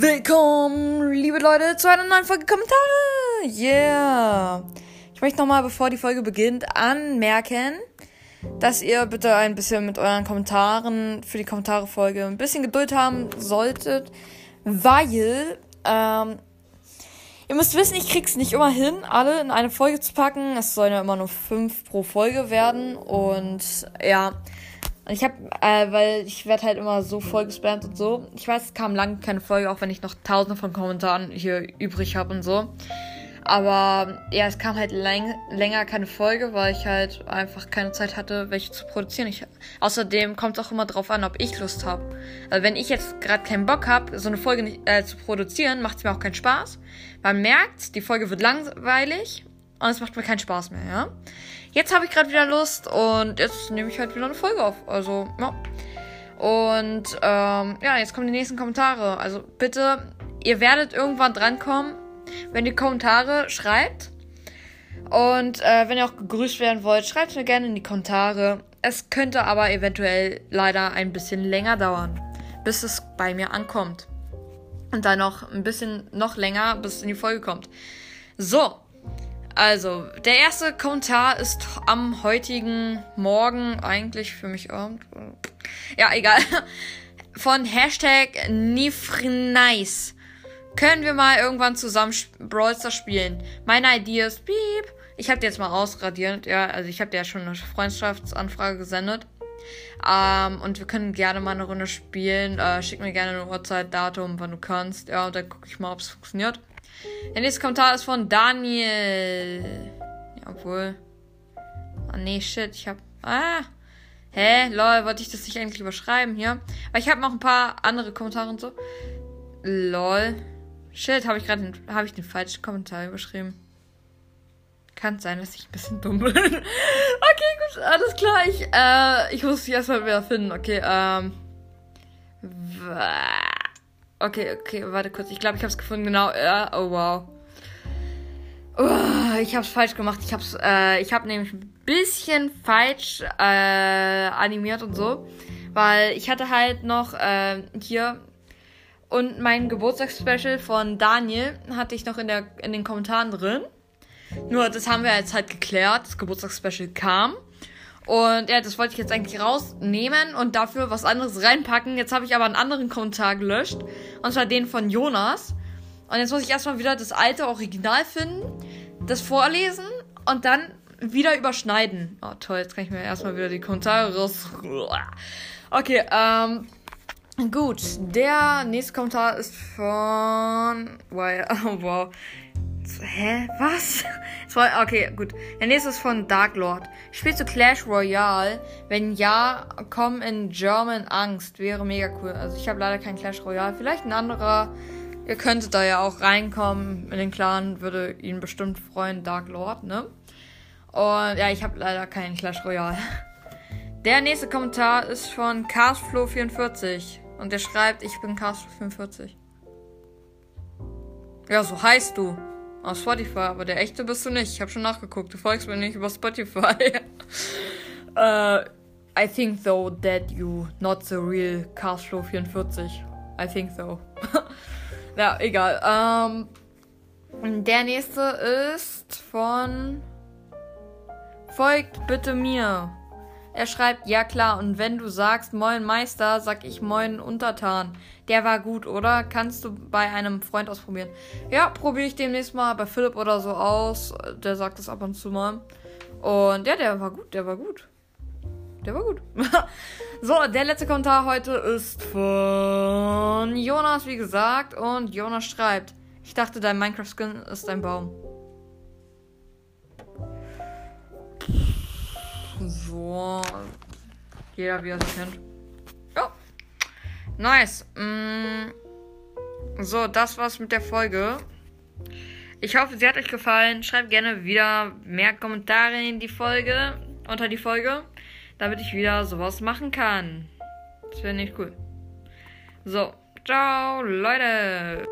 Willkommen, liebe Leute, zu einer neuen Folge Kommentare. Yeah. Ich möchte nochmal, bevor die Folge beginnt, anmerken, dass ihr bitte ein bisschen mit euren Kommentaren für die Kommentare-Folge ein bisschen Geduld haben solltet, weil ähm, ihr müsst wissen, ich krieg's nicht immer hin, alle in eine Folge zu packen. Es sollen ja immer nur fünf pro Folge werden und ja. Ich habe, äh, weil ich werde halt immer so voll gespammt und so. Ich weiß, es kam lange keine Folge, auch wenn ich noch tausende von Kommentaren hier übrig habe und so. Aber ja, es kam halt läng länger keine Folge, weil ich halt einfach keine Zeit hatte, welche zu produzieren. Ich, außerdem kommt es auch immer drauf an, ob ich Lust habe. Also wenn ich jetzt gerade keinen Bock habe, so eine Folge nicht, äh, zu produzieren, macht es mir auch keinen Spaß. Man merkt, die Folge wird langweilig und es macht mir keinen Spaß mehr, ja. Jetzt habe ich gerade wieder Lust und jetzt nehme ich halt wieder eine Folge auf. Also, ja. Und ähm, ja, jetzt kommen die nächsten Kommentare. Also bitte, ihr werdet irgendwann drankommen wenn ihr Kommentare schreibt. Und äh, wenn ihr auch gegrüßt werden wollt, schreibt mir gerne in die Kommentare. Es könnte aber eventuell leider ein bisschen länger dauern, bis es bei mir ankommt. Und dann noch ein bisschen noch länger, bis es in die Folge kommt. So, also, der erste Kommentar ist am heutigen Morgen, eigentlich für mich Abend. Ja, egal. Von Hashtag Nifrnice. Können wir mal irgendwann zusammen Brawl Stars spielen? Meine Idee ist, piep. Ich habe dir jetzt mal ausradiert, ja. Also ich habe dir ja schon eine Freundschaftsanfrage gesendet. Ähm, und wir können gerne mal eine Runde spielen. Äh, schick mir gerne eine Uhrzeit, Datum, wann du kannst. Ja, und dann gucke ich mal, ob es funktioniert. Der nächste Kommentar ist von Daniel. Ja, obwohl. Ah, nee, shit. Ich hab. Ah. Hä? Lol, wollte ich das nicht eigentlich überschreiben hier? Aber ich habe noch ein paar andere Kommentare und so. Lol. Shit, habe ich gerade habe ich den falschen Kommentar überschrieben. Kann sein, dass ich ein bisschen dumm bin. okay, gut, alles klar. Ich, äh, ich muss dich erstmal wieder finden. Okay, ähm. Okay, okay, warte kurz. Ich glaube, ich habe es gefunden. Genau. Ja, oh wow. Oh, ich habe es falsch gemacht. Ich habe äh, ich habe nämlich ein bisschen falsch äh, animiert und so, weil ich hatte halt noch äh, hier und mein Geburtstagsspecial von Daniel hatte ich noch in, der, in den Kommentaren drin. Nur das haben wir jetzt halt geklärt. Das Geburtstagsspecial kam. Und ja, das wollte ich jetzt eigentlich rausnehmen und dafür was anderes reinpacken. Jetzt habe ich aber einen anderen Kommentar gelöscht. Und zwar den von Jonas. Und jetzt muss ich erstmal wieder das alte Original finden, das vorlesen und dann wieder überschneiden. Oh toll, jetzt kann ich mir erstmal wieder die Kommentare raus. Okay, ähm. Gut, der nächste Kommentar ist von. Oh, wow. Hä? Was? Okay, gut. Der nächste ist von Dark Lord. Spielst du Clash Royale? Wenn ja, komm in German Angst. Wäre mega cool. Also ich habe leider kein Clash Royale. Vielleicht ein anderer. Ihr könntet da ja auch reinkommen in den Clan. Würde ihn bestimmt freuen, Dark Lord, ne? Und ja, ich habe leider keinen Clash Royale. Der nächste Kommentar ist von Castflow44. Und der schreibt, ich bin Castro45. Ja, so heißt du. Auf Spotify, aber der echte bist du nicht. Ich habe schon nachgeguckt. Du folgst mir nicht über Spotify. uh, I think though that you not the real Castro44. I think so. ja, egal. Ähm, der nächste ist von Folgt bitte mir. Er schreibt, ja klar, und wenn du sagst Moin Meister, sag ich Moin Untertan. Der war gut, oder? Kannst du bei einem Freund ausprobieren? Ja, probiere ich demnächst mal bei Philipp oder so aus. Der sagt das ab und zu mal. Und ja, der war gut, der war gut. Der war gut. so, der letzte Kommentar heute ist von Jonas, wie gesagt. Und Jonas schreibt, ich dachte, dein Minecraft-Skin ist ein Baum. So. Jeder, wie er sich kennt. Ja. Nice. Mm. So, das war's mit der Folge. Ich hoffe, sie hat euch gefallen. Schreibt gerne wieder mehr Kommentare in die Folge, unter die Folge, damit ich wieder sowas machen kann. Das wäre nicht cool. So, ciao, Leute.